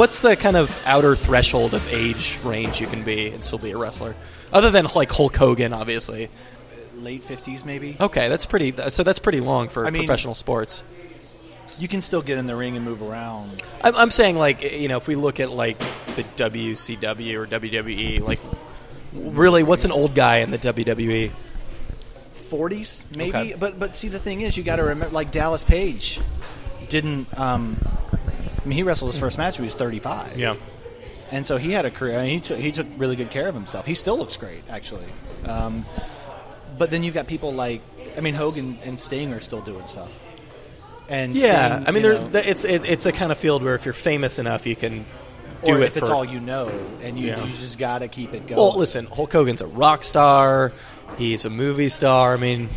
what, what what's the kind of outer threshold of age range you can be and still be a wrestler, other than like Hulk Hogan, obviously. Late fifties, maybe. Okay, that's pretty. So that's pretty long for I mean- professional sports. You can still get in the ring and move around. I'm, I'm saying like you know if we look at like the WCW or WWE, like really, what's an old guy in the? WWE? 40s maybe Okay. but but see the thing is you got to remember like Dallas Page didn't um I mean he wrestled his first match when he was 35 Yeah. and so he had a career I mean, he took he took really good care of himself he still looks great actually um, but then you've got people like I mean Hogan and Sting are still doing stuff and Yeah, Sting, I mean, there's know, it's it, it's a kind of field where if you're famous enough, you can do or it if it's all you know and you, Yeah. you just got to keep it going Well, listen, Hulk Hogan's a rock star. He's a movie star. I mean,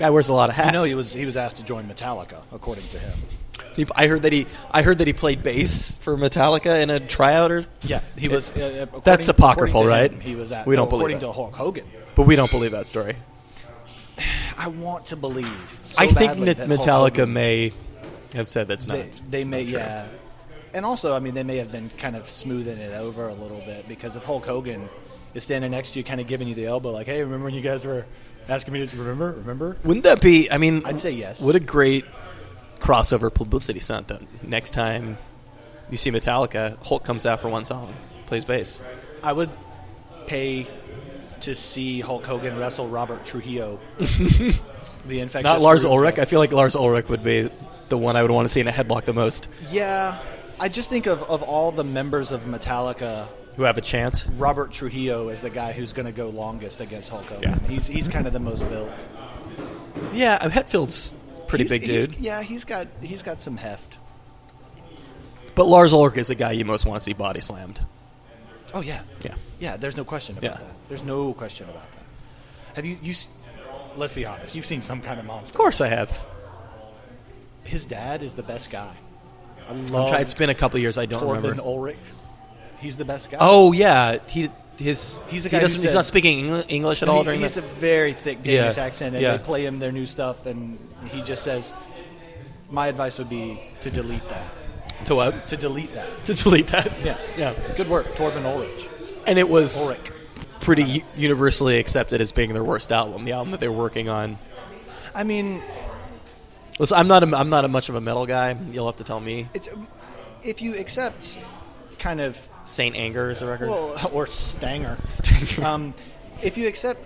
guy wears a lot of hats. you know he was he was asked to join Metallica according to him He- I heard that he I heard that he played bass for Metallica in a tryout, or yeah he was uh, That's apocryphal, according right? him, he was at We don't well, believe according it. to Hulk Hogan but we don't believe that story. I want to believe. so I think that Metallica Hogan- may have said that's not. They, they may, not yeah. And also, I mean, they may have been kind of smoothing it over a little bit because if Hulk Hogan is standing next to you, kind of giving you the elbow, like, "Hey, remember when you guys were asking me to remember? Remember?" Wouldn't that be? I mean, I'd say yes. What a great crossover publicity stunt. That next time you see Metallica, Hulk comes out for one song, plays bass. I would pay to see Hulk Hogan wrestle Robert Trujillo. the infectious. Not Lars Bruce Ulrich. guy. I feel like Lars Ulrich would be the one I would want to see in a headlock the most. Yeah, I just think of of all the members of Metallica. Who have a chance? Robert Trujillo is the guy who's going to go longest against Hulk Hogan. Yeah. He's he's kind of the most built. Yeah, uh, Hetfield's pretty He's- big he's- dude, Yeah, he's got he's got some heft. but Lars Ulrich is the guy you most want to see body slammed. Oh yeah, Yeah. yeah. There's no question about Yeah. that. There's no question about that. Have you you? Let's be honest. You've seen some kind of monster. Of course, I have. His dad is the best guy. I love it's been a couple years. I don't Torben remember. Ulrich. He's the best guy. Oh yeah, he his He's the he guy doesn't, he's not speaking Engli- English at He- all during he's that. a very thick Danish Yeah. accent, and Yeah. they play him their new stuff. And he just says, "My advice would be to delete that. to what? To delete that." To delete that. Yeah, yeah. Good work, Torben Ulrich. And it was Ulrich. pretty u- universally accepted as being their worst album, the album that they were working on. I mean, Listen, I'm not a, I'm not a much of a metal guy. You'll have to tell me. it's if you accept kind of Saint Anger is a record. well, or Stanger. Stanger. Um, if you accept,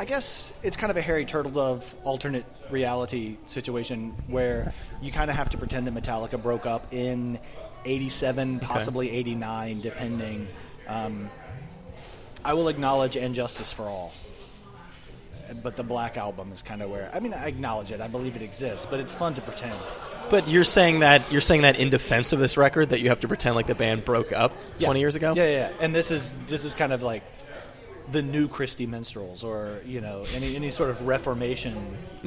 I guess it's kind of a Harry Turtledove alternate reality situation where you kind of have to pretend that Metallica broke up in '87, possibly '89, depending. Um, I will acknowledge "And Justice for All," but the Black Album is kind of where I mean I acknowledge it. I believe it exists, but it's fun to pretend. But you're saying that you're saying that in defense of this record that you have to pretend like the band broke up 20 years ago. Yeah, yeah, yeah. And this is this is kind of like the new Christy minstrels, or you know, any any sort of reformation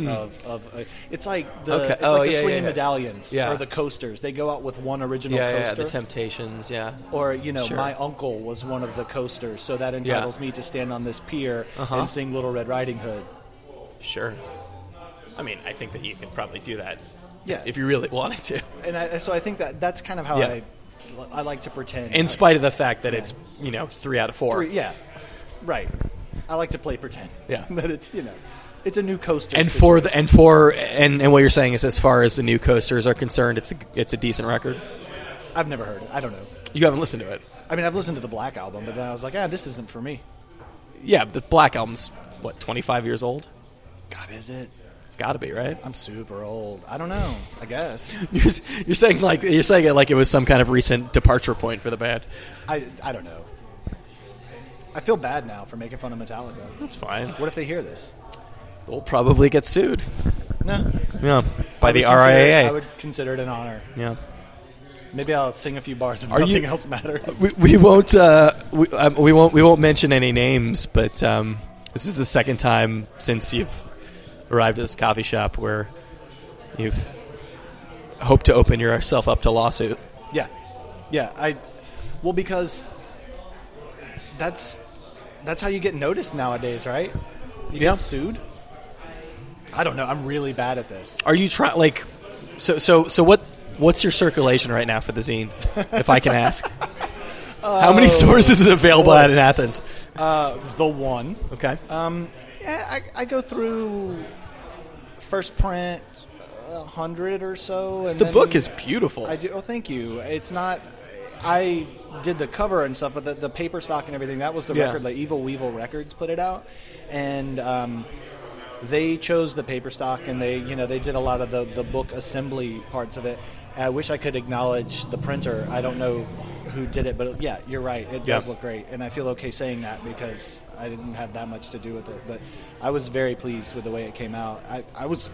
of of. Uh, it's like the Mm. Okay. it's Oh, like the yeah, swinging yeah, yeah. medallions Yeah. or the coasters. They go out with one original yeah, yeah, the Temptations. Yeah, or you know, Sure. my uncle was one of the coasters, so that entitles me to stand on this pier Uh-huh. and sing Little Red Riding Hood. sure. I mean, I think that you could probably do that. Yeah. if you really wanted to. And I, so I think that that's kind of how Yeah. I I like to pretend. In spite of the fact that it's you know three out of four. Three- yeah, right. I like to play pretend. Yeah. that it's you know, it's a new coaster. And for the and for and, and what you're saying is, as far as the new coasters are concerned, it's a, it's a decent record. I've never heard it. I don't know. You haven't listened to it, I mean, I've listened to the Black album, but then I was like, ah, this isn't for me. yeah. The Black album's what 25 years old. God, is it? It's got to be right. I'm super old. I don't know. I guess. You're, you're saying like you're saying it like it was some kind of recent departure point for the band. I I don't know. I feel bad now for making fun of Metallica. That's fine. What if they hear this? We'll probably get sued. No. Yeah, by the would consider it- RIAA. I would consider it an honor. yeah. Maybe I'll sing a few bars if Are you- nothing else matters. We, we won't. Uh, we, um, we won't. We won't mention any names. But um, this is the second time since you've arrived at this coffee shop where you've hoped to open yourself up to lawsuit. Yeah, yeah. I well because that's that's how you get noticed nowadays, right? You Yeah. get sued. I don't know. I'm really bad at this. Are you trying? Like, so so so what? what's your circulation right now for the zine, if I can ask? How many sources is available boy. at in Athens? Uh, the one. Okay. Um, yeah, I, I go through first print, a hundred or so. And the book is beautiful. I do. Oh, thank you. It's not. I did the cover and stuff, but the, the paper stock and everything that was the Yeah. record. Like Evil Weevil Records put it out, and um, they chose the paper stock, and they you know they did a lot of the the book assembly parts of it. I wish I could acknowledge the printer. I don't know who did it, but yeah, you're right. It does look great, and I feel okay saying that because I didn't have that much to do with it. But I was very pleased with the way it came out. I, I was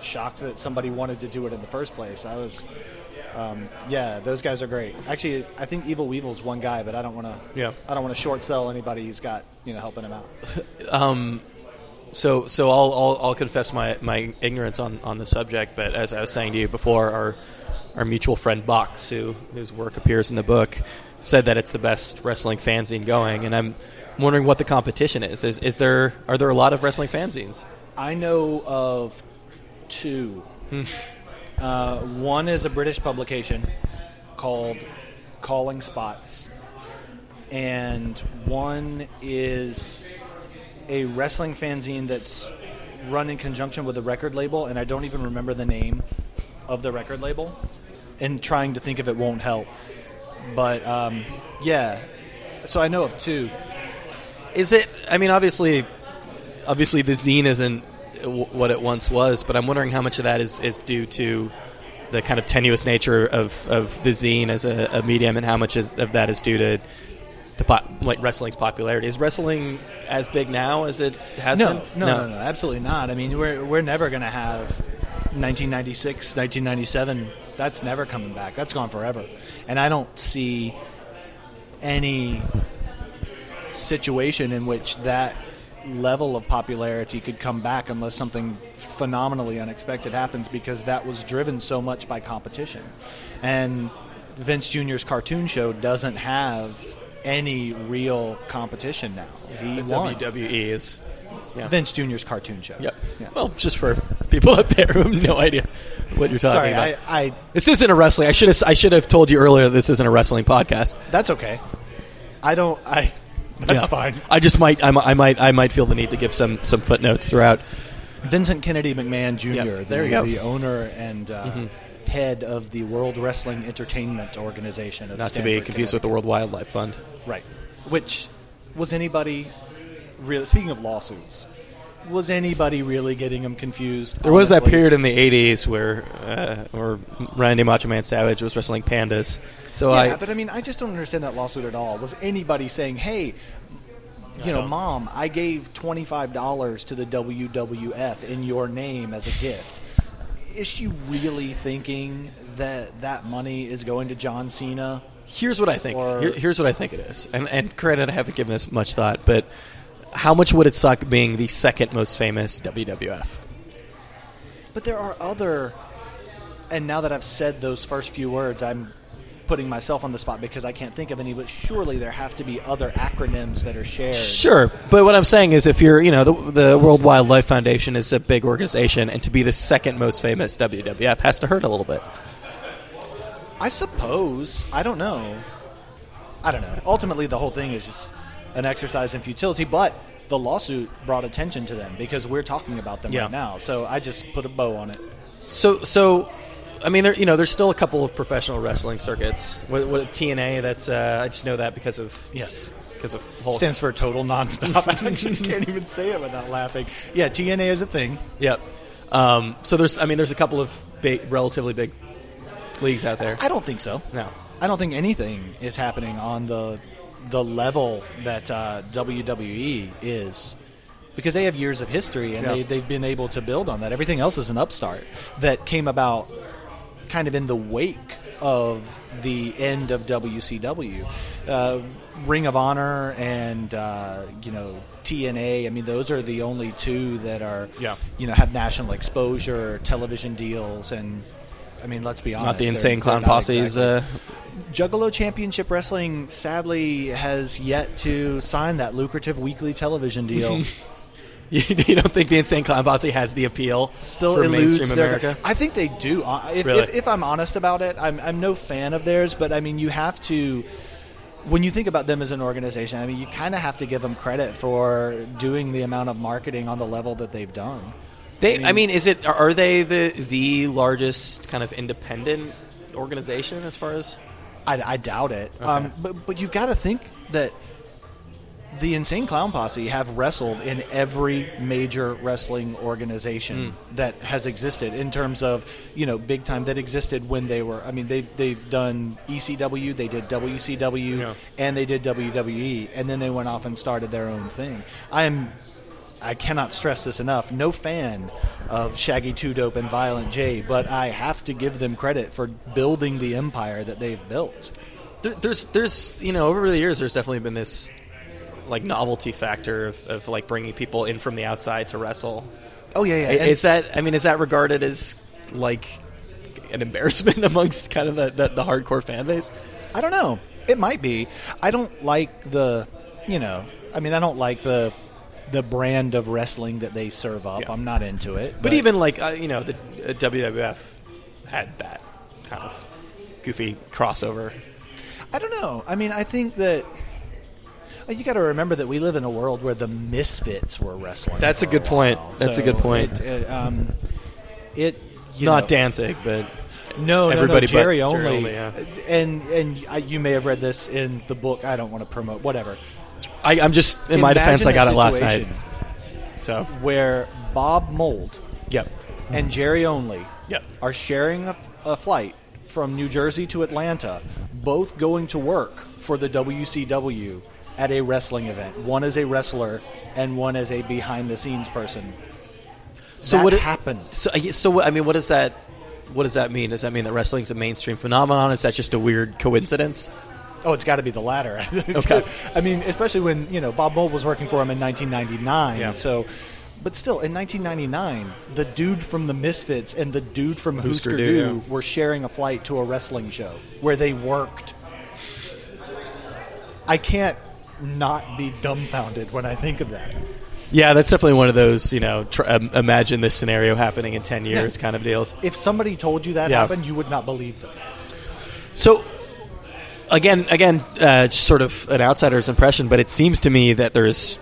shocked that somebody wanted to do it in the first place. I was, um, yeah, those guys are great. Actually, I think Evil Weevil's one guy, but I don't want to. Yeah. I don't want to short sell anybody who's got you know helping him out. Um, so so I'll, I'll I'll confess my, my ignorance on, on the subject, but as I was saying to you before, our our mutual friend Box, who whose work appears in the book, said that it's the best wrestling fanzine going, and I'm wondering what the competition is. Is is there are there a lot of wrestling fanzines? I know of two. uh, one is a British publication called Calling Spots, and one is a wrestling fanzine that's run in conjunction with a record label, and I don't even remember the name of the record label. And trying to think of it won't help. But um, yeah, so I know of two. Is it? I mean, obviously, obviously the zine isn't what it once was, but I'm wondering how much of that is, is due to the kind of tenuous nature of, of the zine as a, a medium, and how much is, of that is due to the po- like wrestling's popularity. Is wrestling as big now as it has no, been? No, no, no, absolutely not. I mean, we're we're never going to have 1996, 1997. That's never coming back. That's gone forever. And I don't see any situation in which that level of popularity could come back unless something phenomenally unexpected happens because that was driven so much by competition. And Vince Jr.'s cartoon show doesn't have any real competition now. he The won. WWE is. Yeah. Vince Jr.'s cartoon show. Yep. Yeah. Well, just for people out there who have no idea what you're talking Sorry, about. I, I. this isn't a wrestling. I should have. I should have told you earlier. This isn't a wrestling podcast. That's okay. I don't. I. That's Yeah. fine. I just might. I, I might. I might feel the need to give some some footnotes throughout. Vincent Kennedy McMahon Jr. Yep, the, there you go. Mm-hmm. the owner and uh, head of the World Wrestling Entertainment Organization. Of Not to be confused with the World Wildlife Fund. right. Which was anybody really? Speaking of lawsuits, was anybody really getting them confused? There was that period in the '80s where uh, where Randy Macho Man Savage was wrestling pandas. So Yeah, I. but I mean, I just don't understand that lawsuit at all. Was anybody saying, "Hey, you know, mom, I gave twenty five dollars to the WWF in your name as a gift"? Is she really thinking that that money is going to John Cena? Here's what I think. Here- here's what I think it is. And, and granted, I haven't given this much thought, but how much would it suck being the second most famous WWF? But there are other. And now that I've said those first few words, I'm putting myself on the spot because I can't think of any. But surely there have to be other acronyms that are shared. Sure, but what I'm saying is, if you're, you know, the, the World Wildlife Foundation is a big organization, and to be the second most famous WWF has to hurt a little bit. I suppose. I don't know. I don't know. Ultimately, the whole thing is just an exercise in futility, but the lawsuit brought attention to them because we're talking about them Yeah. right now. So I just put a bow on it. So, so, I mean, there, you know, there's still a couple of professional wrestling circuits. What, what TNA? That's uh, I just know that because of Yes. because of whole. Stands for total nonstop action. You can't even say it without laughing. Yeah, TNA is a thing. Yep. Um, so there's, I mean, there's a couple of big, relatively big leagues out there. I don't think so. No. I don't think anything is happening on the the level that uh, WWE is because they have years of history and Yeah. they, they've been able to build on that. Everything else is an upstart that came about kind of in the wake of the end of WCW. Uh, Ring of Honor and uh, you know TNA. I mean, those are the only two that are Yeah. you know have national exposure, television deals, and I mean, let's be honest, Not the insane they're clown not posses. exactly- Uh, Juggalo Championship Wrestling sadly has yet to sign that lucrative weekly television deal. You, you don't think the Insane Clown Posse has the appeal still eludes America? I think they do. If, Really? if, if I'm honest about it, I'm, I'm no fan of theirs, but I mean, you have to. When you think about them as an organization, I mean, you kind of have to give them credit for doing the amount of marketing on the level that they've done. They, I I mean- mean, is it are- they the the largest kind of independent organization as far as? I, I doubt it. Um, but but you've got to think that the Insane Clown Posse have wrestled in every major wrestling organization that has existed in terms of you know big time that existed when they were. I mean they they've done ECW, they did WCW, Yeah. and they did WWE, and then they went off and started their own thing. I am. I cannot stress this enough. No fan of Shaggy Two Dope and Violent J, but I have to give them credit for building the empire that they've built. There, there's there's you know over the years there's definitely been this like novelty factor of, of like bringing people in from the outside to wrestle. Oh yeah, yeah. is that I mean is that regarded as like an embarrassment amongst kind of the, the, the hardcore fan base? I don't know. It might be. I don't like the, you know. I mean, I don't like the the brand of wrestling that they serve up. Yeah. I'm not into it. But, even like uh, you know the uh, WWF had that kind of goofy crossover. I don't know. I mean, I think that uh, you got to remember that we live in a world where the misfits were wrestling. That's a good point. while. That's a good point. It, it, um, it you Not know, Danzig, but No, Everybody no, no, Jerry Jerry only. only, yeah. And and I, you may have read this in the book. I don't want to promote whatever. I, I'm just in my defense. I got it last night. So where Bob Mould yep, and Jerry Only Yep. are sharing a, a flight from New Jersey to Atlanta, both going to work for the WCW at a wrestling event. One as a wrestler and one as a behind the scenes person. So that what it- happened? So, I- so I mean, what does that? What does that mean? Does that mean that wrestling's a mainstream phenomenon? Is that just a weird coincidence? Oh, it's got to be the latter. Okay. I mean, especially when you know Bob Mould was working for him in 1999. Yeah. So, but still, in 1999, the dude from the Misfits and the dude from Husker Du, yeah. were sharing a flight to a wrestling show where they worked. I can't not be dumbfounded when I think of that. Yeah, that's definitely one of those. You know, tr- um, imagine this scenario happening in ten years, Yeah. kind of deals. If somebody told you that Yeah. happened, you would not believe them. So, again, again, uh, sort of an outsider's impression, but it seems to me that there's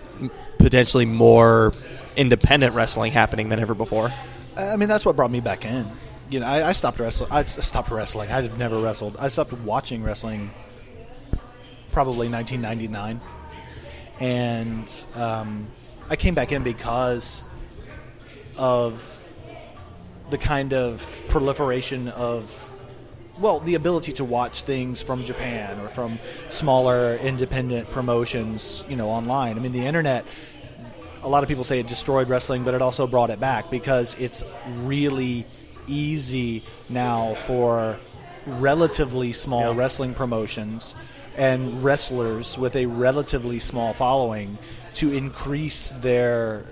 potentially more independent wrestling happening than ever before. I mean, that's what brought me back in. You know, I, I stopped wrestling. I stopped wrestling. I had never wrestled. I stopped watching wrestling probably 1999, and um, I came back in because of the kind of proliferation of well, the ability to watch things from Japan or from smaller independent promotions, you know, online. I mean, the internet a lot of people say it destroyed wrestling, but it also brought it back because it's really easy now for relatively small Yeah. wrestling promotions and wrestlers with a relatively small following to increase their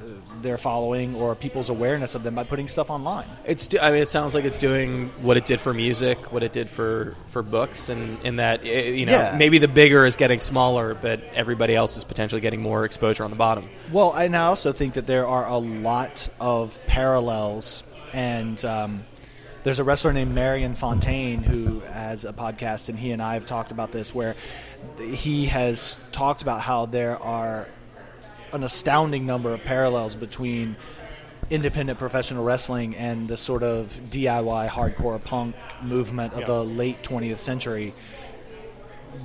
their following or people's awareness of them by putting stuff online. It's. do- I mean, it sounds like it's doing what it did for music, what it did for for books, and in that eh, you know Yeah. maybe the bigger is getting smaller, but everybody else is potentially getting more exposure on the bottom. Well, and I also think that there are a lot of parallels, and um, there's a wrestler named Marion Fontaine who has a podcast, and he and I have talked about this, where he has talked about how there are an astounding number of parallels between independent professional wrestling and the sort of DIY hardcore punk movement of Yeah. the late 20th century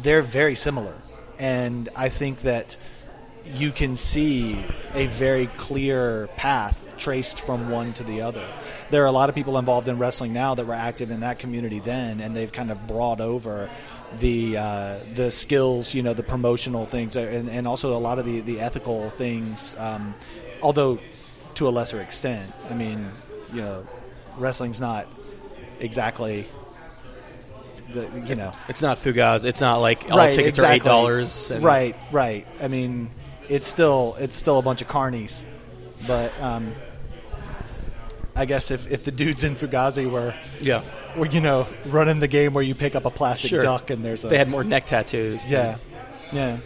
they're very similar. And I think that you can see a very clear path traced from one to the other. There are a lot of people involved in wrestling now that were active in that community then, and they've kind of brought over the uh, the skills, you know, the promotional things, uh, and, and also a lot of the, the ethical things. Um, although to a lesser extent, I mean, you know, wrestling's not exactly the you know It's not Fugaz. It's not like all right, tickets exactly. are eight dollars. Right, right. I mean, it's still it's still a bunch of carnies, but um, I guess if, if the dudes in Fugazi were Yeah. You know running the game where you pick up a plastic Sure. duck and there's a They had more neck tattoos. than- yeah yeah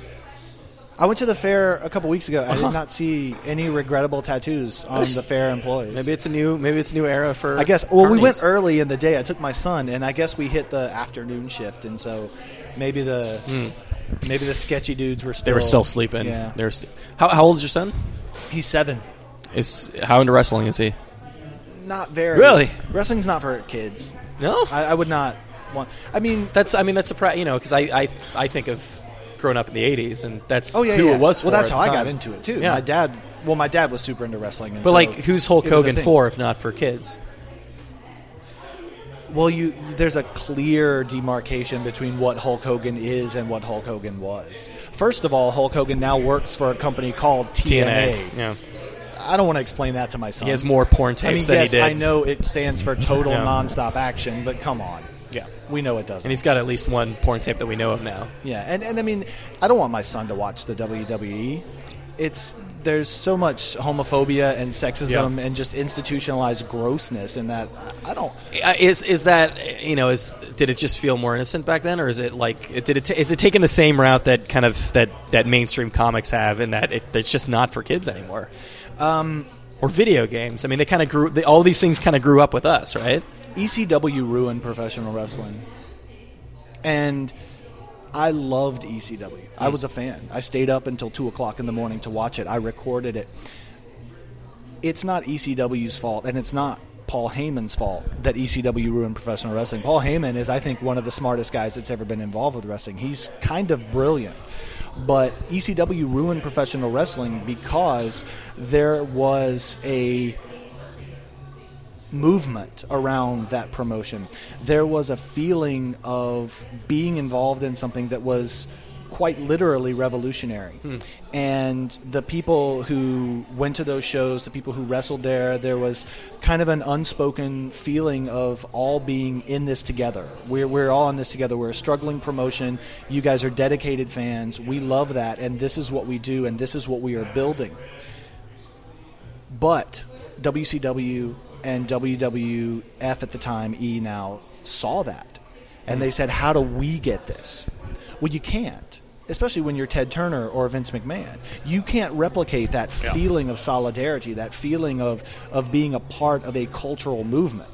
I went to the fair a couple weeks ago. I Uh-huh. did not see any regrettable tattoos on the fair employees. Maybe it's a new maybe it's a new era for. I guess. Well, we went early in the day. I took my son, and I guess we hit the afternoon shift, and so maybe the maybe the sketchy dudes were still. They were still sleeping. Yeah, They were st- how how old is your son? he's seven. Is how into wrestling is he? Not very. Really? wrestling's not for kids. No. I, I would not want. I mean, That's I mean that's surprising. You know because I, I I think of growing up in the '80s and that's oh yeah, who yeah. it was. For well, that's at how the I got into it too. Yeah. My dad. Well, my dad was super into wrestling. And But so like, who's Hulk it was a Hogan thing. for if not for kids? Well, you there's a clear demarcation between what Hulk Hogan is and what Hulk Hogan was. First of all, Hulk Hogan now works for a company called TNA. TNA. Yeah. I don't want to explain that to my son. He has more porn tapes I mean, than yes, he did. I know it stands for total Yeah. nonstop action, but come on, Yeah. we know it doesn't. And he's got at least one porn tape that we know of now. Yeah, and, and I mean, I don't want my son to watch the WWE. It's there's so much homophobia and sexism Yeah. and just institutionalized grossness in that. I don't. Uh, Is is that you know is did it just feel more innocent back then, or is it like did it ta- is it taking the same route that kind of that that mainstream comics have, and that it, it's just not for kids anymore? Um, or video games. I mean, they kind of grew. They, all these things kind of grew up with us, right? ECW ruined professional wrestling, and I loved ECW. I was a fan. I stayed up until two o'clock in the morning to watch it. I recorded it. It's not ECW's fault, and it's not Paul Heyman's fault that ECW ruined professional wrestling. Paul Heyman is, I think, one of the smartest guys that's ever been involved with wrestling. He's kind of brilliant. But ECW ruined professional wrestling because there was a movement around that promotion. There was a feeling of being involved in something that was quite literally revolutionary. Hmm. And the people who went to those shows, the people who wrestled there, there was kind of an unspoken feeling of all being in this together. We're, we're all in this together. We're a struggling promotion. You guys are dedicated fans. We love that. And this is what we do, and this is what we are building. But WCW and WWF at the time, E now, saw that. And hmm. they said, How do we get this? Well, you can't, especially when you're Ted Turner or Vince McMahon. You can't replicate that Yeah. feeling of solidarity, that feeling of, of being a part of a cultural movement.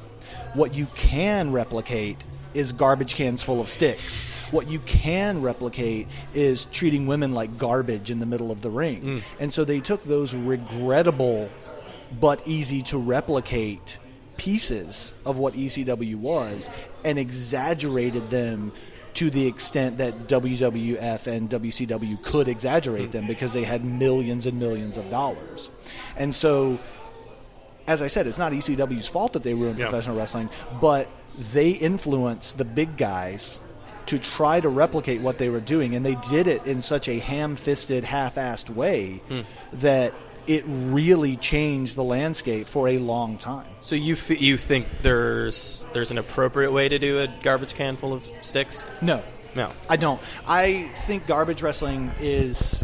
What you can replicate is garbage cans full of sticks. What you can replicate is treating women like garbage in the middle of the ring. Mm. And so they took those regrettable but easy to replicate pieces of what ECW was and exaggerated them to the extent that WWF and WCW could exaggerate them because they had millions and millions of dollars. And so as I said, it's not ECW's fault that they ruined Yeah. professional wrestling, but they influenced the big guys to try to replicate what they were doing, and they did it in such a ham-fisted, half-assed way hmm. that it really changed the landscape for a long time. So you f- you think there's there's an appropriate way to do a garbage can full of sticks? No, No. I don't. I think garbage wrestling is.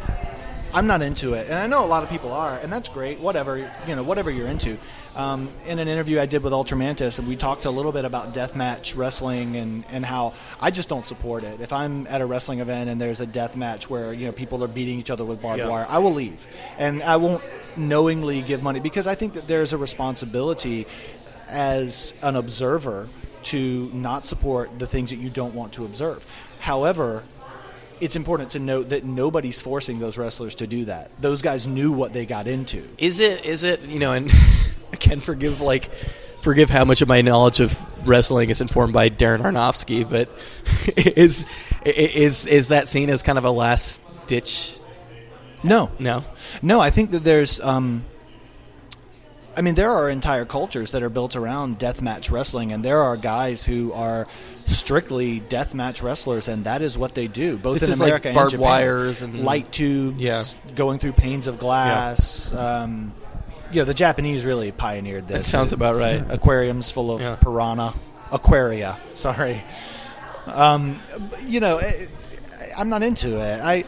I'm not into it, and I know a lot of people are, and that's great. Whatever you know, whatever you're into. Um, in an interview I did with Ultramantis, and we talked a little bit about deathmatch wrestling and, and how I just don't support it. If I'm at a wrestling event and there's a death match where you know people are beating each other with barbed Yeah. wire, I will leave, and I won't knowingly give money because I think that there's a responsibility as an observer to not support the things that you don't want to observe. However, it's important to note that nobody's forcing those wrestlers to do that. Those guys knew what they got into. Is it is it you know and I can forgive like forgive how much of my knowledge of wrestling is informed by Darren Aronofsky, but is is is that seen as kind of a last ditch? No, No. no. I think that there's. Um, I mean, there are entire cultures that are built around deathmatch wrestling, and there are guys who are strictly deathmatch wrestlers, and that is what they do. Both This in is like America and barbed Japan. wires and- light tubes, Yeah. going through panes of glass. Um, you know, the Japanese really pioneered this. That sounds about right. aquariums full of Yeah. piranha, aquaria. Sorry, um, you know, eh, I'm not into it. I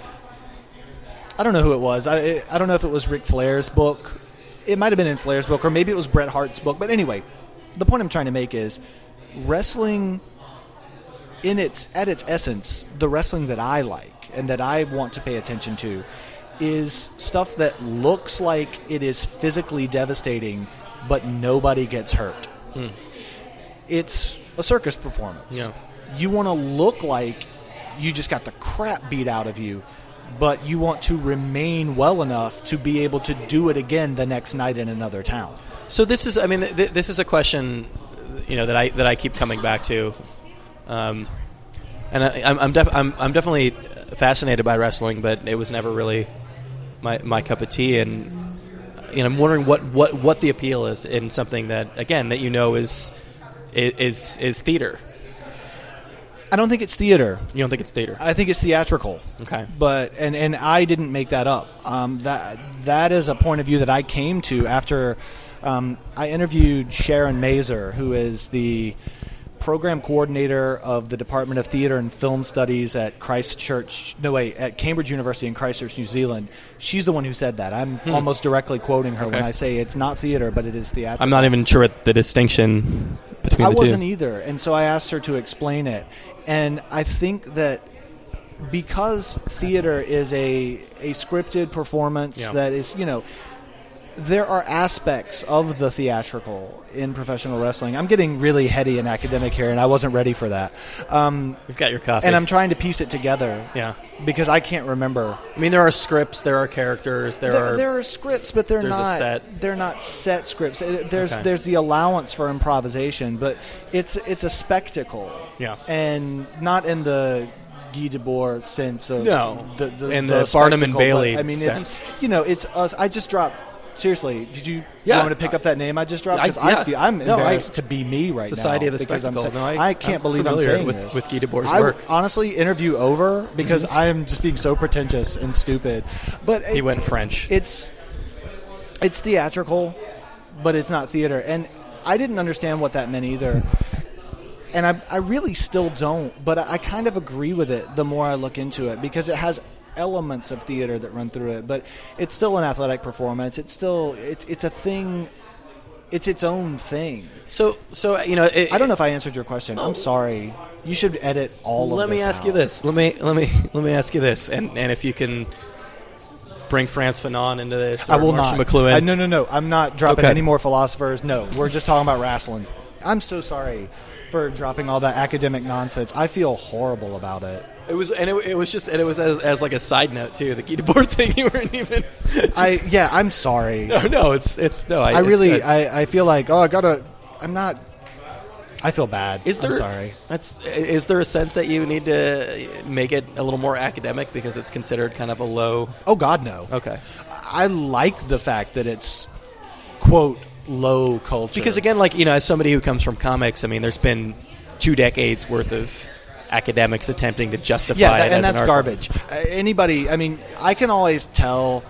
I don't know who it was. I I don't know if it was Ric Flair's book. It might have been in Flair's book, or maybe it was Bret Hart's book. But anyway, the point I'm trying to make is wrestling in its at its essence, the wrestling that I like and that I want to pay attention to is stuff that looks like it is physically devastating, but nobody gets hurt. Hmm. It's a circus performance. Yeah. You want to look like you just got the crap beat out of you, but you want to remain well enough to be able to do it again the next night in another town. So this is, I mean, th- this is a question, you know, that I that I keep coming back to, um, and I, I'm I'm, def- I'm I'm definitely fascinated by wrestling, but it was never really my my cup of tea, and you know, I'm wondering what, what, what the appeal is in something that again that you know is is is theater. I don't think it's theater. You don't think it's theater? I think it's theatrical. Okay. But and and I didn't make that up. Um, that that is a point of view that I came to after um, I interviewed Sharon Mazer, who is the program coordinator of the Department of Theater and Film Studies at Christchurch. No, wait, at Cambridge University in Christchurch, New Zealand. She's the one who said that. I'm almost directly quoting her when Hmm. I say it's not theater, but it is theatrical. I'm not even sure what the distinction between I the wasn't either, and so I asked her to explain it. And I think that because theater is a a scripted performance Yeah. that is, you know, there are aspects of the theatrical in professional wrestling. I'm getting really heady and academic here, and I wasn't ready for that. Um, You've got your coffee, and I'm trying to piece it together yeah. because I can't remember. I mean, there are scripts, there are characters, there, There, are there are scripts, but they're not. set. They're not set scripts. There's Okay. there's the allowance for improvisation, but it's it's a spectacle. Yeah. and not in the Guy Debord sense of No. the, the, In the Barnum and Bailey but, I mean, sense. it's you know, it's us. I just dropped. Seriously, did you, Yeah. you want me to pick up that name I just dropped? I- Because I, yeah. feel I'm No, I- embarrassed to be me right Society now Society of the because I'm saying- No, I- I, can't I'm believe I'm saying with- this. with Guy Debord's I work. honestly interview over because mm-hmm. I am just being so pretentious and stupid. But he it- went French. it's it's theatrical, but it's not theater. And I didn't understand what that meant either. And I, I really still don't, but I, I kind of agree with it the more I look into it because it has elements of theater that run through it. But it's still an athletic performance. It's still it's it's a thing. It's its own thing. so, so you know, it, I don't know if I answered your question. I'm sorry. You should edit all of Let me ask you this. Let me let me let me ask you this, and and if you can bring Frantz Fanon into this, or I will not. McLuhan. Uh, no, no, no. I'm not dropping Okay. any more philosophers. No, we're just talking about wrestling. I'm so sorry for dropping all that academic nonsense. I feel horrible about it. It was, and it, it was just, and it was as, as like a side note too. The keyboard thing, you weren't even. I yeah, I'm sorry. no, no, it's it's no. I, I it's really, good. I, I feel like oh, I gotta. I'm not. I feel bad. Is there? I'm sorry. That's. Is there a sense that you need to make it a little more academic because it's considered kind of a low? Oh God, no. Okay. I like the fact that it's quote low culture Because again, like you know, as somebody who comes from comics, I mean, there's been two decades worth of academics attempting to justify yeah, it, that, and that's art garbage. Uh, anybody, I mean, I can always tell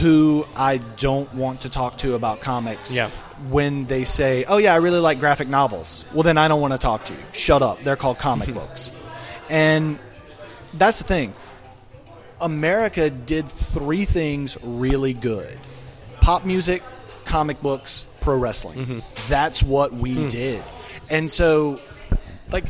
who I don't want to talk to about comics. Yeah. When they say, "Oh yeah, I really like graphic novels," well then I don't want to talk to you. Shut up. They're called comic books, and that's the thing. America did three things really good: pop music, comic books, pro wrestling. Mm-hmm. That's what we Hmm. did, and so, like,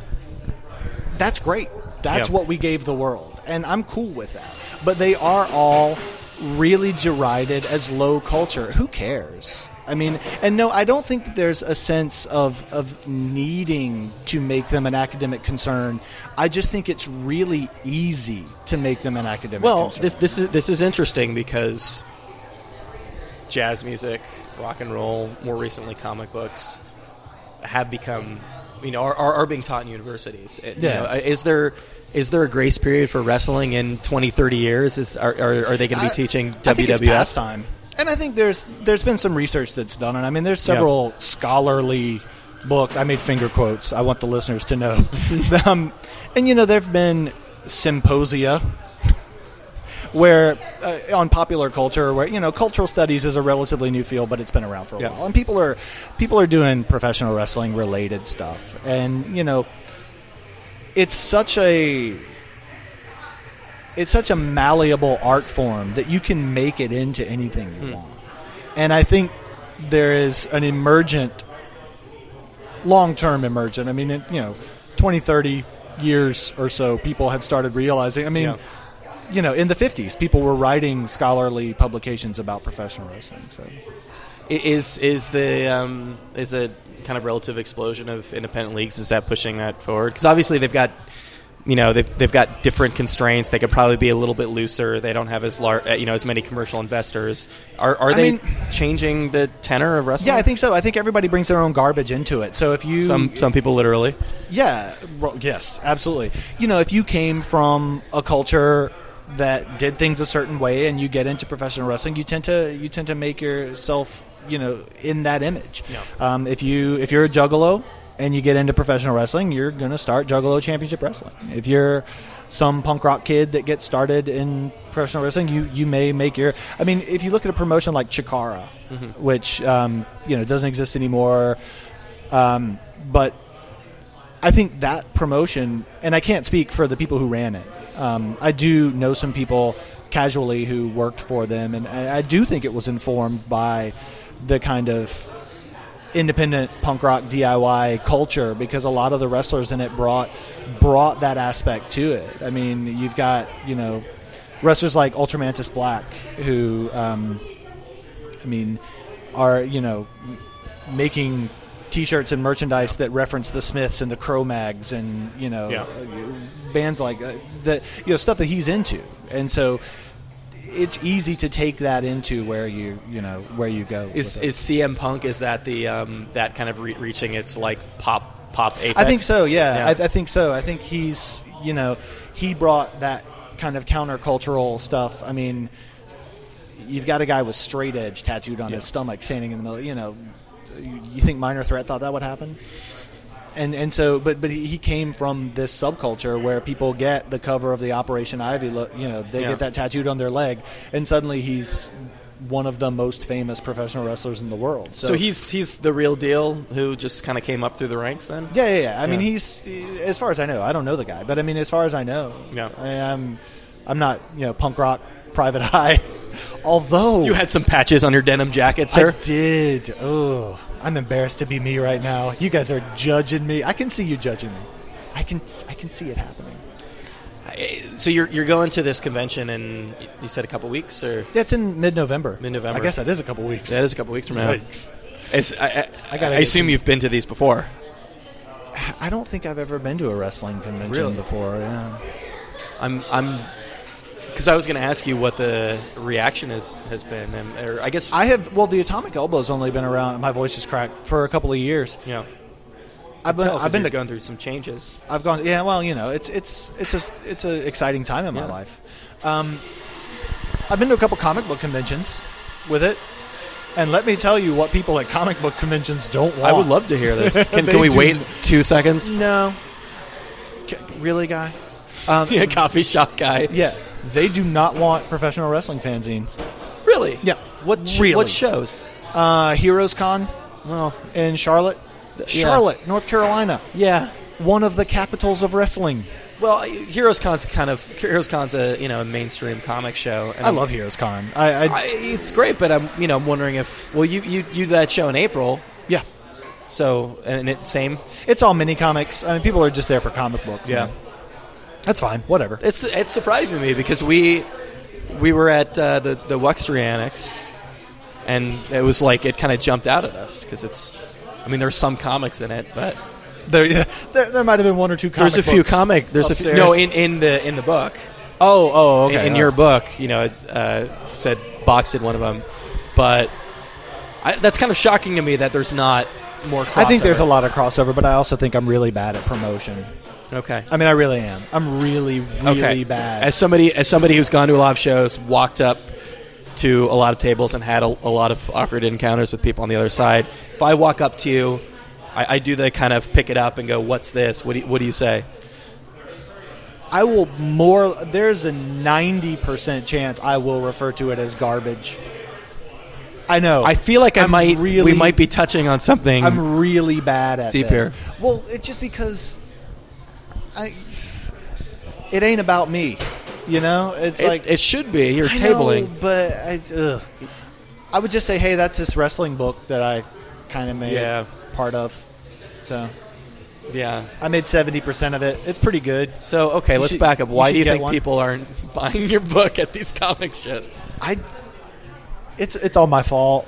that's great. That's what we gave the world, and I'm cool with that. But they are all really derided as low culture. Who cares? I mean, and no, I don't think that there's a sense of of needing to make them an academic concern. I just think it's really easy to make them an academic. Well, concern. this this is this is interesting because jazz music, rock and roll, more recently comic books, have become, you know, are, are, are being taught in universities. It- Yeah. know, is there is there a grace period for wrestling in 20, 30 years? Is are, are, are they going to be teaching I WWF? pastime. And I think there's there's been some research that's done, and I mean there's several scholarly books. I made finger quotes. I want the listeners to know. um, and you know there've been symposia where uh, on popular culture where you know cultural studies is a relatively new field but it's been around for a Yeah. while and people are people are doing professional wrestling related stuff and you know it's such a it's such a malleable art form that you can make it into anything you want. And I think there is an emergent, long term emergent. I mean, it, you know, 20, 30 years or so, people have started realizing. I mean, Yeah. You know, in the '50s, people were writing scholarly publications about professional wrestling. So Is is the um, is a kind of relative explosion of independent leagues? Is that pushing that forward? Because obviously they've got you know they've, they've got different constraints. They could probably be a little bit looser. They don't have as large you know as many commercial investors. Are are I they mean- changing the tenor of wrestling? yeah, I think so. I think everybody brings their own garbage into it. So if you some some people literally. Yeah, yes, absolutely. You know, if you came from a culture that did things a certain way and you get into professional wrestling, you tend to you tend to make yourself, you know, in that image. Yeah. Um, if you if you're a juggalo and you get into professional wrestling, you're going to start Juggalo Championship Wrestling. If you're some punk rock kid that gets started in professional wrestling, you you may make your. I mean, if you look at a promotion like Chikara, which um, you know doesn't exist anymore, um, but I think that promotion, and I can't speak for the people who ran it. Um, I do know some people casually who worked for them, and I I do think it was informed by the kind of independent punk rock DIY culture because a lot of the wrestlers in it brought brought that aspect to it. I mean, you've got you know wrestlers like Ultramantis Black who, um, I mean, are you know making T-shirts and merchandise that reference the Smiths and the Cro-Mags and you know Yeah. bands like uh, that you know stuff that he's into, and so it's easy to take that into where you you know where you go. Is with it. is CM Punk is that the um, that kind of re- reaching its like pop pop apex? I think so. Yeah, Yeah. I, I think so. I think he's you know he brought that kind of countercultural stuff. I mean, you've got a guy with straight edge tattooed on Yeah. his stomach, standing in the middle. You know, you think Minor Threat thought that would happen? And and so, but but he came from this subculture where people get the cover of the Operation Ivy look. You know, they Yeah. get that tattooed on their leg, and suddenly he's one of the most famous professional wrestlers in the world. So he's he's the real deal who just kind of came up through the ranks then. Yeah, yeah, yeah. I mean, he's as far as I know. I don't know the guy, but I mean, as far as I know, Yeah. I am. I'm not, you know, punk rock private eye. Although You had some patches on your denim jacket, sir. I did. Oh, I'm embarrassed to be me right now. You guys are judging me. I can see you judging me. I can. I can see it happening. so you're you're going to this convention in you said a couple weeks or That's in mid-November. Mid-November. I guess that is a couple weeks. that is a couple weeks from now. Yikes. It's, I, I, I I assume some- you've been to these before. I don't think I've ever been to a wrestling convention Really? before. Yeah. I'm I'm because I was going to ask you what the reaction is has been, and or I guess I have. Well, the Atomic Elbow's only been around. My voice is cracked for a couple of years. Yeah. I've been. I've been to going through some changes. I've gone. Yeah, well, you know, it's it's it's a it's an exciting time in my Yeah. life. Um, I've been to a couple comic book conventions with it, and let me tell you what people at comic book conventions don't want. I would love to hear this. Can, can we do- wait two seconds? No, really, guy. Um, Yeah, coffee shop guy. yeah, they do not want professional wrestling fanzines. Really? Yeah, What sh- really. what shows? Uh, Heroes Con Well, in Charlotte, Charlotte, North Carolina, yeah. one of the capitals of wrestling. Well, Heroes Con's kind of Heroes Con's a you know a mainstream comic show. And I I'm- love Heroes Con. I, I, I, it's great, but I'm you know I'm wondering if well you you you do that show in April, yeah, so and it same. it's all mini comics. I mean, people are just there for comic books. Yeah. man. That's fine. Whatever. It's it's surprising to me because we we were at uh, the the Wuxtry Annex, and it was like it kind of jumped out at us because it's. I mean, there's some comics in it, but There, yeah, there, there might have been one or two. Comic there's a few comic. There's a few, no in, in the in the book. oh, oh, okay. in, in all your book, you know, it uh, said Box did one of them, but I, that's kind of shocking to me that there's not more. I think there's a lot of crossover, but I also think I'm really bad at promotion. Okay. I mean, I really am. I'm really, really okay. bad. As somebody as somebody who's gone to a lot of shows, walked up to a lot of tables and had a, a lot of awkward encounters with people on the other side. If I walk up to you, I, I do the kind of pick it up and go, "What's this? What do you, what do you say?" I will more. There's a ninety percent chance I will refer to it as garbage. I know. I feel like I I'm might really- we might be touching on something. I'm really bad at Deep this. here. Well, it's just because I. It ain't about me, you know. It's it, like it should be. You're I tabling. know, but I, ugh. I would just say, hey, that's this wrestling book that I kind of made Yeah. part of. So Yeah. I made seventy percent of it. It's pretty good. So okay, You let's should- back up. Why do you think one. people aren't buying your book at these comic shows? I. It's it's all my fault.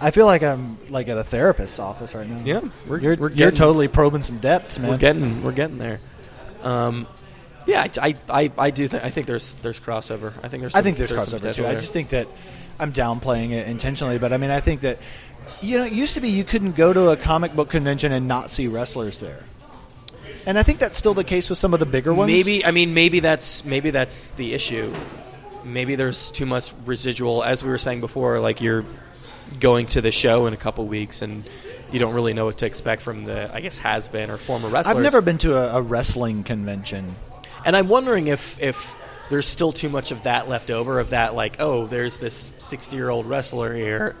I feel like I'm like at a therapist's office right now. Yeah, we're- you're we're you're totally probing some depths, man. We're getting we're getting there. Um, yeah, I, I, I, I do think I think there's there's crossover. I think there's I think there's, some crossover too. I just think that I'm downplaying it intentionally, but I mean, I think that you know, it used to be you couldn't go to a comic book convention and not see wrestlers there, and I think that's still the case with some of the bigger ones. Maybe I mean maybe that's maybe that's the issue. Maybe there's too much residual, as we were saying before. Like you're going to the show in a couple weeks and you don't really know what to expect from the I guess has been or former wrestlers. I've never been to a, a wrestling convention. And I'm wondering if if there's still too much of that left over of that like oh there's this 60 year old wrestler here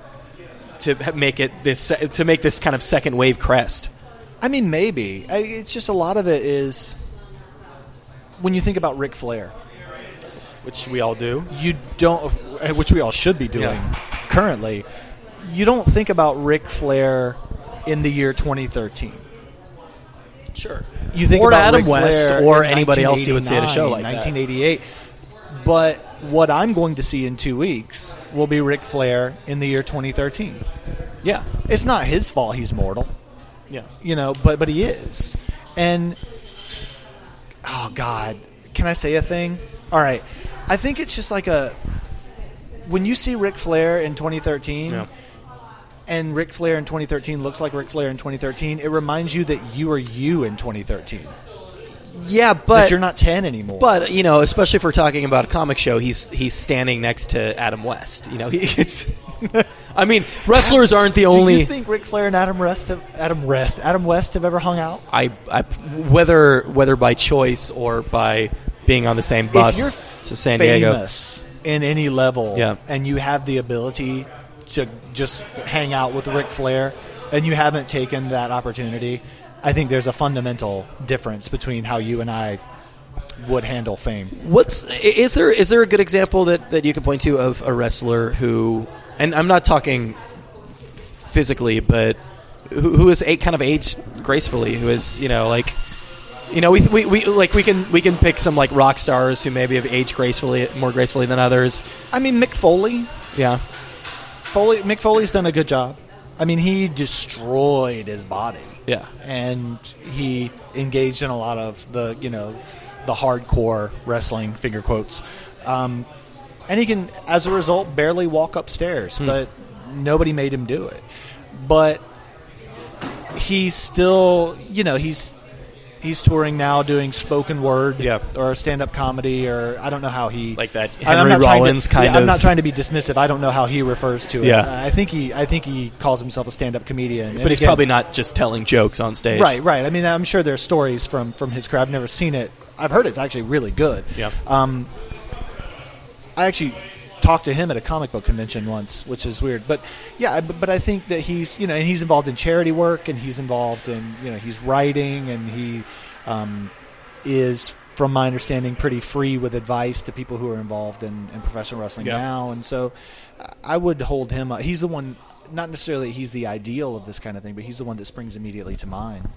to make it this to make this kind of second wave crest. I mean, maybe I, it's just a lot of it is when you think about Ric Flair. which we all do. you don't, which we all should be doing Yeah. currently. You don't think about Ric Flair in the year 2013. Sure. You think or about Adam Ric West Flair or anybody else you would see at a show 1989, like that. 1988. But what I'm going to see in two weeks will be Ric Flair in the year 2013. Yeah. It's not his fault he's mortal, Yeah. you know, but but he is. And oh god, can I say a thing? All right. I think it's just like a when you see Ric Flair in 2013 Yeah. And Ric Flair in 2013 looks like Ric Flair in 2013, it reminds you that you are you in 2013. Yeah, that but you're not 10 anymore. But you know, especially if we're talking about a comic show, he's he's standing next to Adam West. You know, he, it's. I mean, wrestlers aren't the only. do you think Ric Flair and Adam West have, Adam West Adam West have ever hung out? I, I whether whether by choice or by being on the same if bus you're to San Diego. in any level Yeah. and you have the ability to just hang out with Ric Flair and you haven't taken that opportunity, I think there's a fundamental difference between how you and I would handle fame. What's is there is there a good example that, that you can point to of a wrestler who and I'm not talking physically, but who, who is a, kind of aged gracefully, who is you know like you know we, we, we like we can we can pick some like rock stars who maybe have aged gracefully more gracefully than others. I mean, Mick Foley, Yeah, Foley Mick Foley's done a good job. I mean, he destroyed his body. yeah, and he engaged in a lot of the you know the hardcore wrestling finger quotes um, and he can as a result barely walk upstairs but nobody made him do it but he's still you know he's he's touring now doing spoken word Yeah. or stand-up comedy or i don't know how he like that Henry trying to- Rollins kind yeah, of. I'm not trying to be dismissive. I don't know how he refers to it. Yeah. I think he. I think he calls himself a stand-up comedian. And but he's again- probably not just telling jokes on stage. Right, right. I mean, I'm sure there's stories from from his career. I've never seen it. I've heard it's actually really good. Yeah. Um, I actually talked to him at a comic book convention once, which is weird. But yeah, I- but, but I think that he's you know, and he's involved in charity work, and he's involved in you know, he's writing, and he um, is, from my understanding, pretty free with advice to people who are involved in, in professional wrestling Yeah. now. And so, I would hold him. up. He's the one. Not necessarily he's the ideal of this kind of thing, but he's the one that springs immediately to mind.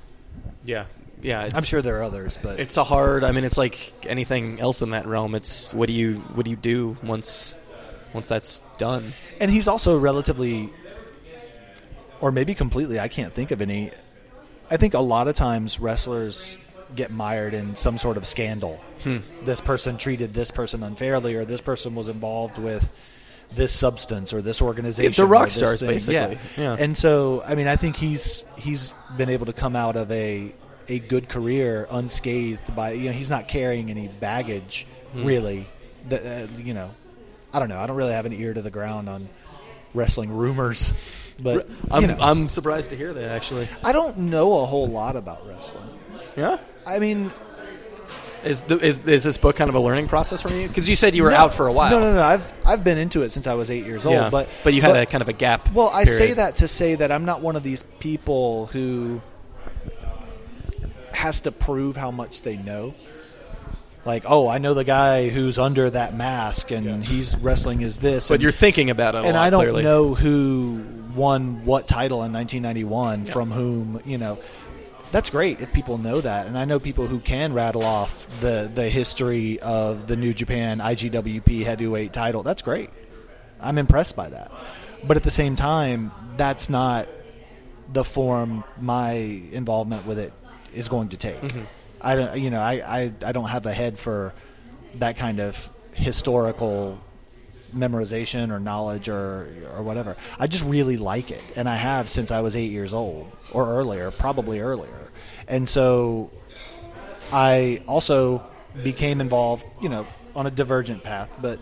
Yeah, yeah. It's, I'm sure there are others, but it's a hard. I mean, it's like anything else in that realm. It's what do you what do you do once once that's done? and he's also relatively, or maybe completely. I can't think of any. I think a lot of times wrestlers get mired in some sort of scandal. Hmm. This person treated this person unfairly, or this person was involved with this substance or this organization. They're rock stars, thing. basically. Yeah. And so, I mean, I think he's he's been able to come out of a a good career unscathed by you know he's not carrying any baggage Hmm. really. That uh, you know, I don't know. I don't really have an ear to the ground on wrestling rumors, but I'm you know, I'm surprised to hear that actually. I don't know a whole lot about wrestling. Yeah. I mean, Is, the, is is this book kind of a learning process for you? Because you said you were no- out for a while. No, no, no. I've I've been into it since I was eight years old. Yeah, But but you had a kind of a gap. Well, I say that to say that I'm not one of these people who has to prove how much they know. Like, oh, I know the guy who's under that mask, and Yeah. he's wrestling is this. But and, you're thinking about it, a and lot, I don't clearly. know who won what title in 1991 Yeah. from whom. You know, that's great if people know that, and I know people who can rattle off the the history of the New Japan IWGP heavyweight title. That's great. I'm impressed by that, but at the same time, that's not the form my involvement with it is going to take. Mm-hmm. I don't, you know, I, I I don't have a head for that kind of historical memorization or knowledge or or whatever. I just really like it, and I have since I was eight years old or earlier, probably earlier. And so, I also became involved, you know, on a divergent path, but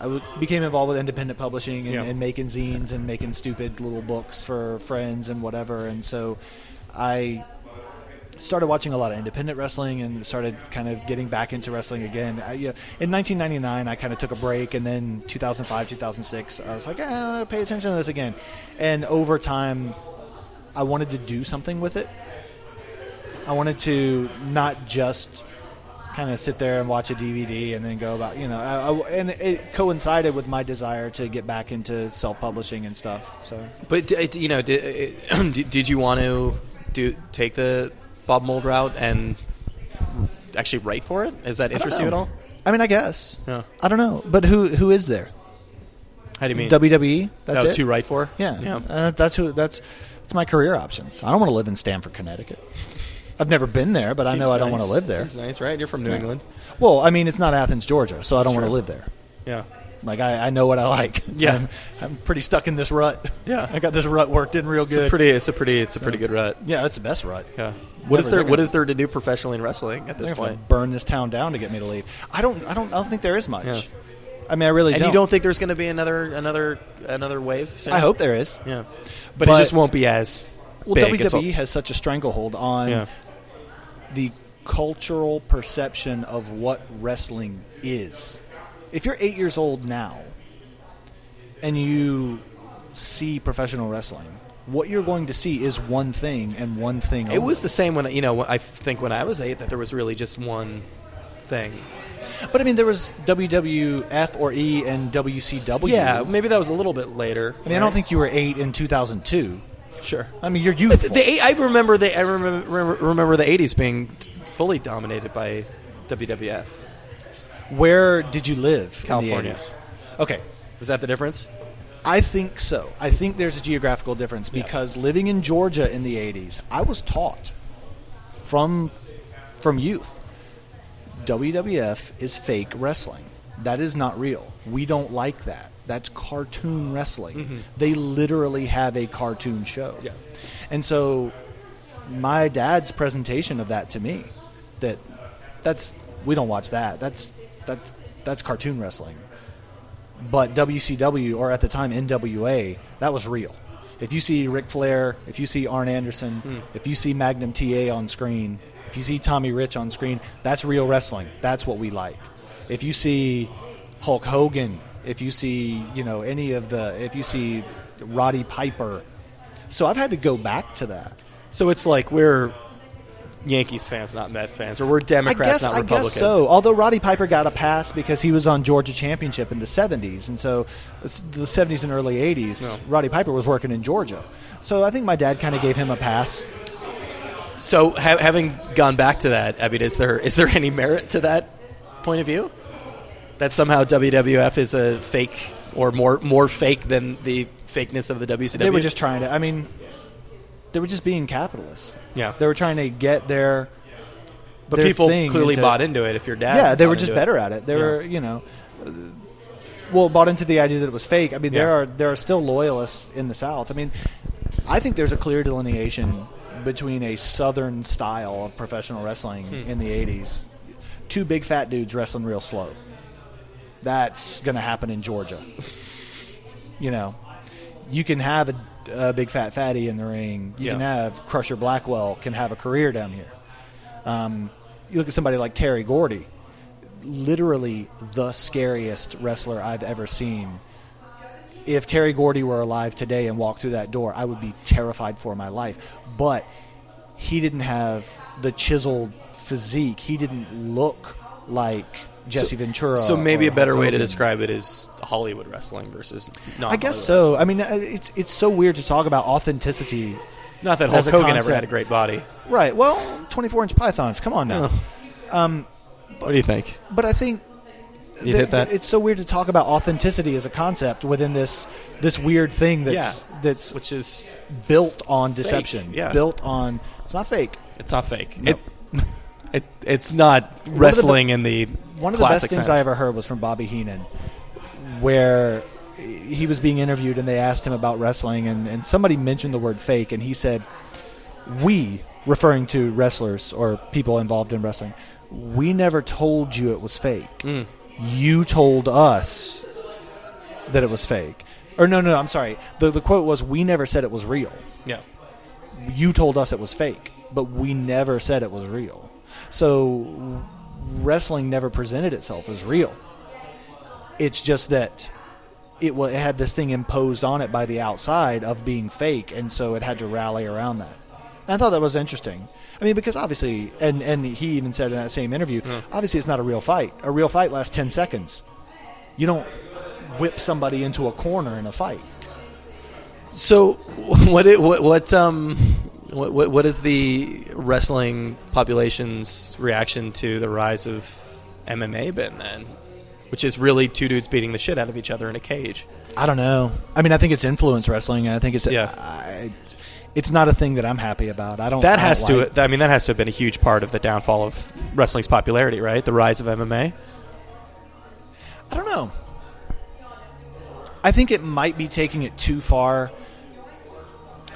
I w- became involved with independent publishing and, Yeah. and making zines and making stupid little books for friends and whatever. And so, I started watching a lot of independent wrestling and started kind of getting back into wrestling again. I, yeah, in 1999, I kind of took a break, and then 2005, 2006, I was like, eh, pay attention to this again. And over time, I wanted to do something with it. I wanted to not just kind of sit there and watch a DVD and then go about, you know, I, I- and it coincided with my desire to get back into self-publishing and stuff. So But you know, did did you want to do take the Bob Mould route and actually write for it? Does that interest you at all? I mean, I guess. Yeah. I don't know, but who who is there? How do you mean? WWE. That's oh, it. to write for? Yeah, yeah. Uh, that's who. That's that's my career options. I don't want to live in Stamford, Connecticut. I've never been there, but I know Seems I don't nice. want to live there. Seems nice, right? You're from New Yeah. England. Well, I mean, it's not Athens, Georgia, so I don't That's want to live there. Yeah. Like I, I know what I like. Yeah. I'm, I'm pretty stuck in this rut. Yeah. I got this rut worked in real It's good. a pretty. It's a pretty. It's a pretty good rut. yeah, it's the best rut. Yeah. What is there? What gonna- there to do professionally in wrestling at this point? burn this town down to get me to leave. I don't. I don't. I don't think there is much. Yeah. I mean, I really And don't. you don't think there's going to be another another another wave? Soon? I hope there is. Yeah. But, it just won't be as Well, big. WWE as- has such a stranglehold on Yeah. the cultural perception of what wrestling is. If you're eight years old now and you see professional wrestling, what you're going to see is one thing and one thing. It was the same when you know. I think when I was eight, that there was really just one thing. but I mean, there was WWF or E and WCW. Yeah, maybe that was a little bit later. I mean, I don't think you were eight in 2002. Sure. I mean, you're youthful. the, the I remember the I remember, remember the '80s being fully dominated by WWF. Where did you live California. in the 80s? Okay, Was that the difference? I think so. I think there's a geographical difference Yeah. because living in Georgia in the 80s, I was taught from from youth WWF is fake wrestling. That is not real. We don't like that. That's cartoon wrestling. Mm-hmm. They literally have a cartoon show. Yeah. And so my dad's presentation of that to me that that's we don't watch that. That's that's that's cartoon wrestling. But WCW or at the time NWA, that was real. If you see Ric Flair, if you see Arn Anderson, hmm. if you see Magnum TA on screen, if you see Tommy Rich on screen, that's real wrestling. That's what we like. If you see Hulk Hogan, if you see, you know, any of the if you see Roddy Piper. So I've had to go back to that. So it's like we're Yankees fans, not Met fans, or we're Democrats, I guess not I Republicans. guess so. Although Roddy Piper got a pass because he was on Georgia Championship in the '70s, and so the '70s and early '80s, No. Roddy Piper was working in Georgia. So I think my dad kind of gave him a pass. So ha- having gone back to that, I mean, is there is there any merit to that point of view? That somehow WWF is a fake or more more fake than the fakeness of the WCW. They were just trying to. I mean, they were just being capitalists. Yeah. they were trying to get their. but their people clearly into- bought into it. If your dad, yeah, they were just better at it. They Yeah. were, you know, well, bought into the idea that it was fake. I mean, there are there are still loyalists in the South. I mean, I think there's a clear delineation between a Southern style of professional wrestling Hmm. in the '80s, two big fat dudes wrestling real slow. That's going to happen in Georgia. you know, you can have a, a big fat fatty in the ring. You can have Crusher Blackwell can have a career down here. Um, you look at somebody like Terry Gordy, literally the scariest wrestler I've ever seen. If Terry Gordy were alive today and walked through that door, I would be terrified for my life. But he didn't have the chiseled physique. He didn't look like Jesse Ventura. So maybe a better way to describe it is Hollywood wrestling versus. Not. I guess so. I mean, uh, it's it's so weird to talk about authenticity Not that Hulk Hogan ever had a great body. Right. Well, 24 inch pythons. Come on now. Um, What do you think? but I think You hit that? It's so weird to talk about authenticity as a concept within this this weird thing that's that's Which is built on deception. yeah. Built on it's not fake. it's not fake. No. It, it it's not of the wrestling in the One of the best things sense. I ever heard was from Bobby Heenan, where he was being interviewed and they asked him about wrestling, and, and somebody mentioned the word fake, and he said, We, referring to wrestlers or people involved in wrestling, we never told you it was fake. Mm. You told us that it was fake. Or, no, no, I'm sorry. The, the quote was, We never said it was real Yeah. you told us it was fake, but we never said it was real. So wrestling never presented itself as real. It's just that it, it had this thing imposed on it by the outside of being fake, and so it had to rally around that. And I thought that was interesting. I mean, because obviously, and and he even said in that same interview, obviously it's not a real fight. A real fight lasts ten seconds. You don't whip somebody into a corner in a fight. So what it, what what um what, what what is the wrestling population's reaction to the rise of MMA been then? Which is really two dudes beating the shit out of each other in a cage. I don't know. I mean, I think it's influence wrestling, and I think it's Yeah. I, it's not a thing that I'm happy about. I don't. That I don't has like- to I mean that has to have been a huge part of the downfall of wrestling's popularity, right? The rise of MMA. I don't know. I think it might be taking it too far.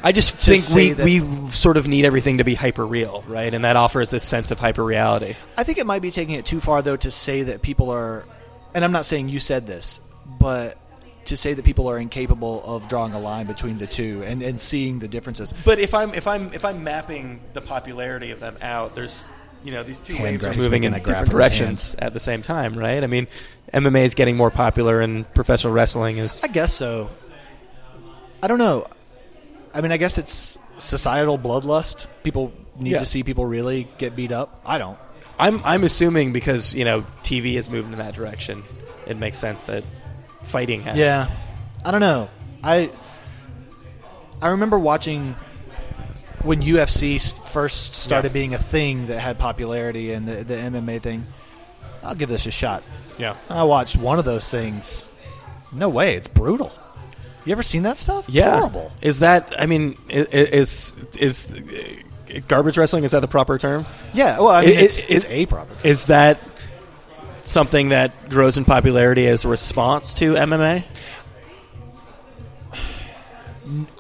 I just To think we, we sort of need everything to be hyper real, right? And that offers this sense of hyper reality. I think it might be taking it too far, though, to say that people are. And I'm not saying you said this, but to say that people are incapable of drawing a line between the two and, and seeing the differences. But if I'm if I'm if I'm mapping the popularity of them out, there's you know these two Hand waves are moving in making a graph different with his directions at the same time, right? I mean, MMA is getting more popular, and professional wrestling is. I guess so. I don't know. I mean, I guess it's societal bloodlust. People need Yeah. to see people really get beat up. I don't. I'm I'm assuming because you know TV has moved in that direction, it makes sense that fighting has. Yeah, I don't know. I I remember watching when UFC first started Yeah. being a thing that had popularity and the, the MMA thing. I'll give this a shot. yeah. I watched one of those things. No way, it's brutal. You ever seen that stuff? It's yeah. horrible. Is that? I mean, i- i- is is uh, garbage wrestling? Is that the proper term? Yeah, well, I mean, It- it's, it- it's it- a proper. Is that something that grows in popularity as a response to MMA?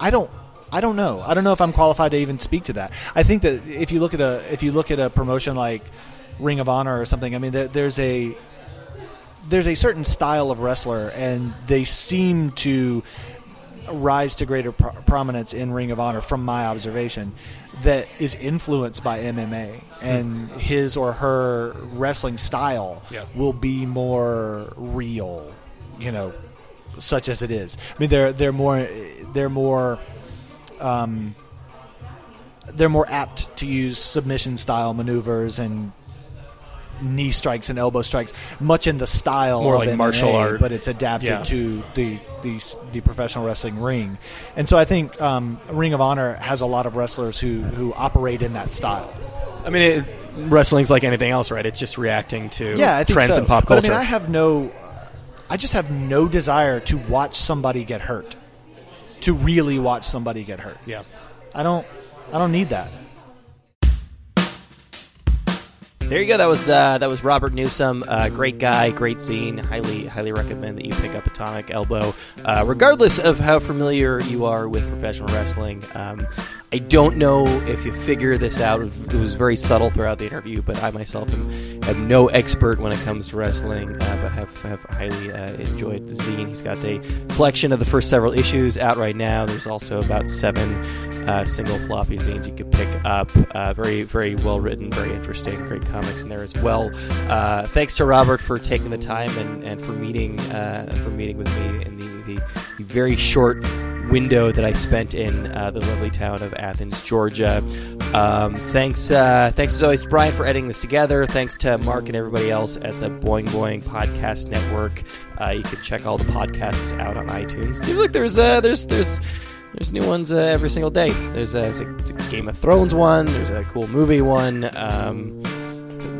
I don't. I don't know. I don't know if I'm qualified to even speak to that. I think that if you look at a if you look at a promotion like Ring of Honor or something, I mean, there, there's a there's a certain style of wrestler, and they seem to rise to greater pro- prominence in Ring of Honor, from my observation, that is influenced by MMA, and his or her wrestling style Yeah. will be more real, you know, such as it is. I mean, they're they're more they're more um, they're more apt to use submission style maneuvers and knee strikes and elbow strikes, much in the style More of like MMA, martial art. but it's adapted Yeah. to the, the the professional wrestling ring. And so I think um, Ring of Honor has a lot of wrestlers who who operate in that style. I mean, it, wrestling's like anything else, right? It's just reacting to Yeah, trends so. in pop But culture. I mean, I have no, I just have no desire to watch somebody get hurt, to really watch somebody get hurt. yeah. I don't, I don't need that. There you go. That was uh, that was Robert Newsom. Uh, great guy, great zine. Highly highly recommend that you pick up Atomic Elbow, uh, regardless of how familiar you are with professional wrestling. Um, I don't know if you figure this out. It was very subtle throughout the interview, but I myself am, am no expert when it comes to wrestling, uh, but have, have highly uh, enjoyed the zine. He's got a collection of the first several issues out right now. There's also about seven uh, single floppy zines you could pick up. Very, very well written, very interesting, great comics in there as well. Uh, thanks to Robert for taking the time and, and for meeting uh, for meeting with me in the, the, the very short window that I spent in uh, the lovely town of Athens, Georgia. Um, thanks, uh, thanks as always, Brian, for editing this together. Thanks to Mark and everybody else at the Boing Boing Podcast Network. Uh, you can check all the podcasts out on iTunes. Seems like there's uh, there's there's there's new ones uh, every single day. There's a, a Game of Thrones one. There's a cool movie one. Um,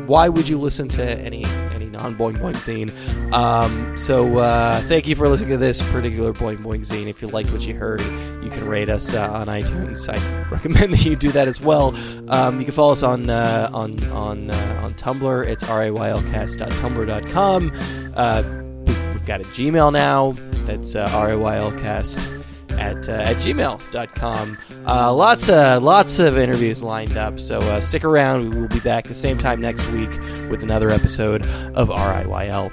why would you listen to any any non boing boing scene? Um, so uh, thank you for listening to this particular boing boing scene. If you like what you heard, you can rate us uh, on iTunes. I recommend that you do that as well. Um, you can follow us on uh, on on uh, on Tumblr. It's riylcast.tumblr.com. Uh, we- we've got a Gmail now. That's uh, riylcast at, uh, at gmail.com. Uh, lots, of, lots of interviews lined up, so uh, stick around. We will be back the same time next week with another episode of RIYL.